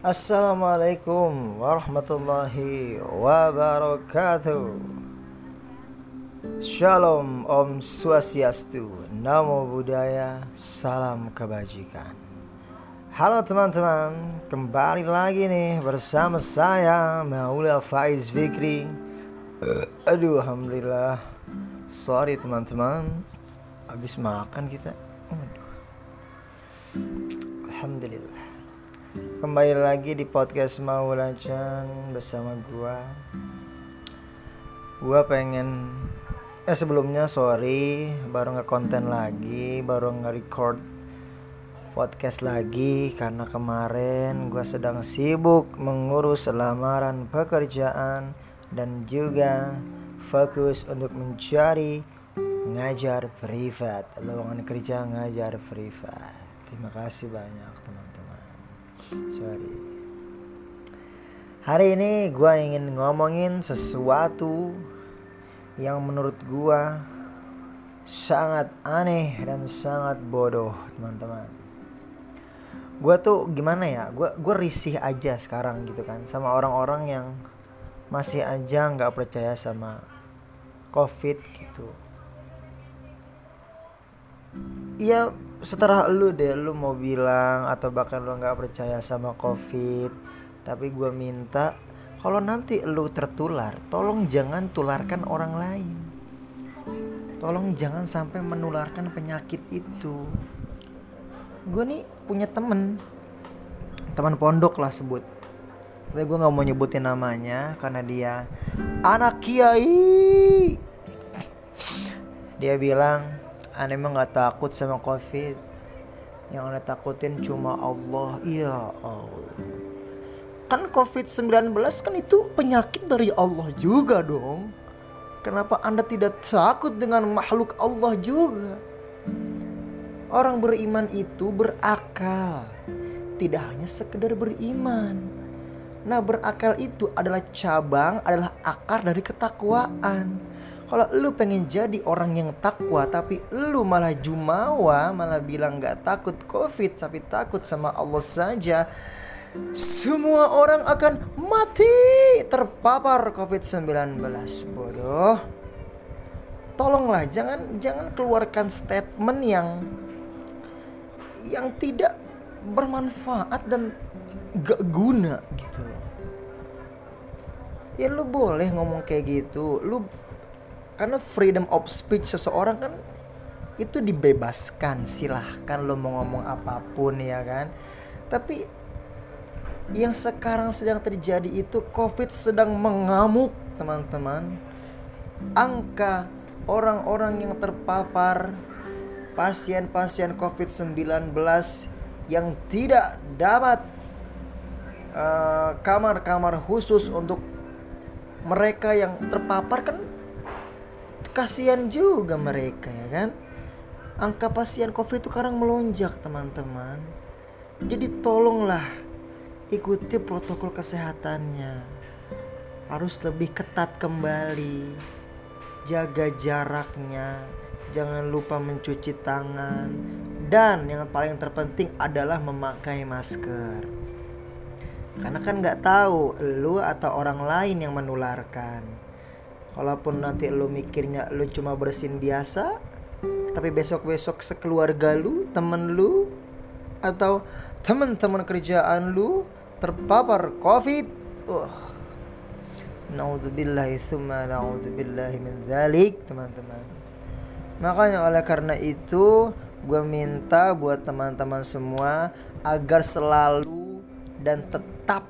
Assalamualaikum warahmatullahi wabarakatuh. Shalom Om Swastiastu Namo Buddhaya Salam Kebajikan. Halo teman-teman Kembali lagi nih bersama saya Maula Faiz Fikri. Aduh Alhamdulillah. Sorry teman-teman Habis makan kita. Alhamdulillah Kembali lagi di podcast Maulacan bersama gua. Gua pengen eh sebelumnya sorry baru nggak konten lagi, baru nggak record podcast lagi karena kemarin gua sedang sibuk mengurus lamaran pekerjaan dan juga fokus untuk mencari ngajar privat lowongan kerja ngajar privat terima kasih banyak teman-teman sorry. Hari ini gue ingin ngomongin sesuatu yang menurut gue sangat aneh dan sangat bodoh teman-teman. Gue tuh gimana ya? Gue gue risih aja sekarang gitu kan sama orang-orang yang masih aja nggak percaya sama covid gitu. Iya setelah lu deh lu mau bilang atau bahkan lu nggak percaya sama covid tapi gue minta kalau nanti lu tertular tolong jangan tularkan orang lain. Tolong jangan sampai menularkan penyakit itu. Gue nih punya temen teman pondok lah sebut. Tapi gue nggak mau nyebutin namanya karena dia anak kiai. Dia bilang aneh mah nggak takut sama covid. Yang aneh takutin cuma Allah. Iya Allah. Kan covid 19 kan itu penyakit dari Allah juga dong. Kenapa anda tidak takut dengan makhluk Allah juga? Orang beriman itu berakal. Tidak hanya sekedar beriman. Nah berakal itu adalah cabang adalah akar dari ketakwaan kalau lu pengen jadi orang yang takwa tapi lu malah jumawa, malah bilang nggak takut covid tapi takut sama Allah saja, semua orang akan mati terpapar COVID-19 bodoh. Tolonglah jangan jangan keluarkan statement yang yang tidak bermanfaat dan gak guna gitu loh. Ya lu boleh ngomong kayak gitu, lu karena freedom of speech seseorang kan itu dibebaskan silahkan lo mau ngomong apa pun ya kan? Tapi yang sekarang sedang terjadi itu covid sedang mengamuk teman-teman. Angka orang-orang yang terpapar pasien-pasien covid-19 yang tidak dapat eh, kamar-kamar uh, khusus untuk mereka yang terpapar kan kasihan juga mereka ya kan? Angka pasien covid itu sekarang melonjak teman-teman. Jadi tolonglah ikuti protokol kesehatannya. Harus lebih ketat kembali. Jaga jaraknya. Jangan lupa mencuci tangan. Dan yang paling terpenting adalah memakai masker. Karena kan nggak tahu lu atau orang lain yang menularkan Walaupun nanti lu mikirnya lu cuma bersin biasa, tapi besok-besok sekeluarga lu, temen lu, atau teman-teman kerjaan lu terpapar COVID. Uh. Naudzubillahi tsumma naudzubillahi min dzalik, teman-teman. Makanya oleh karena itu, gue minta buat teman-teman semua agar selalu dan tetap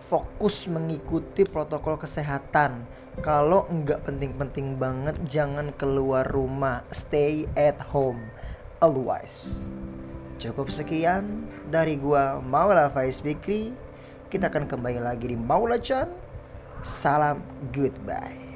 fokus mengikuti protokol kesehatan kalau nggak penting-penting banget jangan keluar rumah. Stay at home. Otherwise. Cukup sekian dari gua Maula Faiz Fikri. Kita akan kembali lagi di Maula Chan. Salam goodbye